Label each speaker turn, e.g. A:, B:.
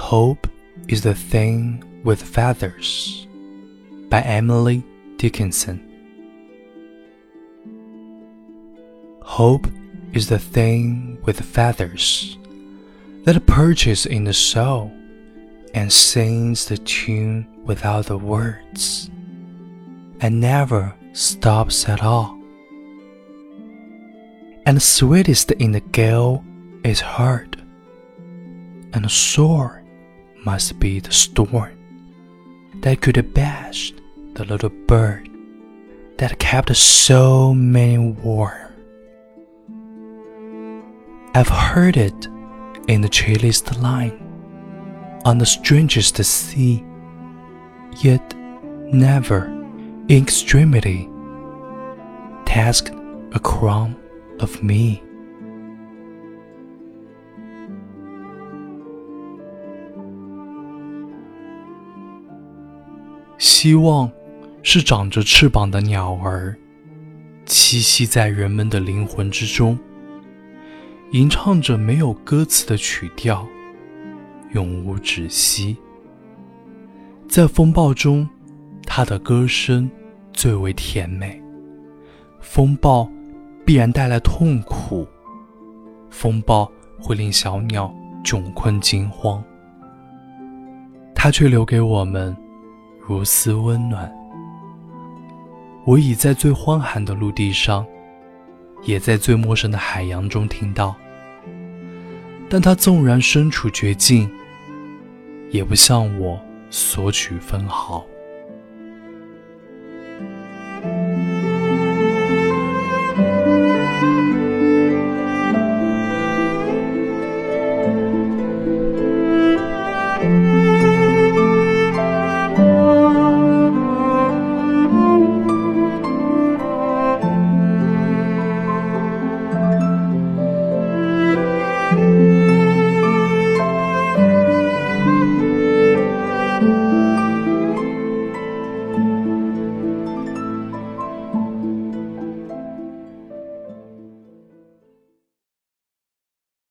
A: Hope is the thing with feathers by Emily Dickinson. Hope is the thing with feathers that perches in the soul and sings the tune without the words and never stops at all. And sweetest in the gale is heard, and sore must be the storm that could bash the little bird that kept so many warm. I've heard it in the chilliest line, on the strangest sea, yet never in extremity tasked a crumb of me. 希望是长着翅膀的鸟儿，栖息在人们的灵魂之中。吟唱着没有歌词的曲调，永无止息。在风暴中，它的歌声最为甜美。风暴必然带来痛苦，风暴会令小鸟窘困惊慌，它却留给我们如丝温暖。我已在最荒寒的陆地上。也在最陌生的海洋中听到，但他纵然身处绝境，也不向我索取分毫。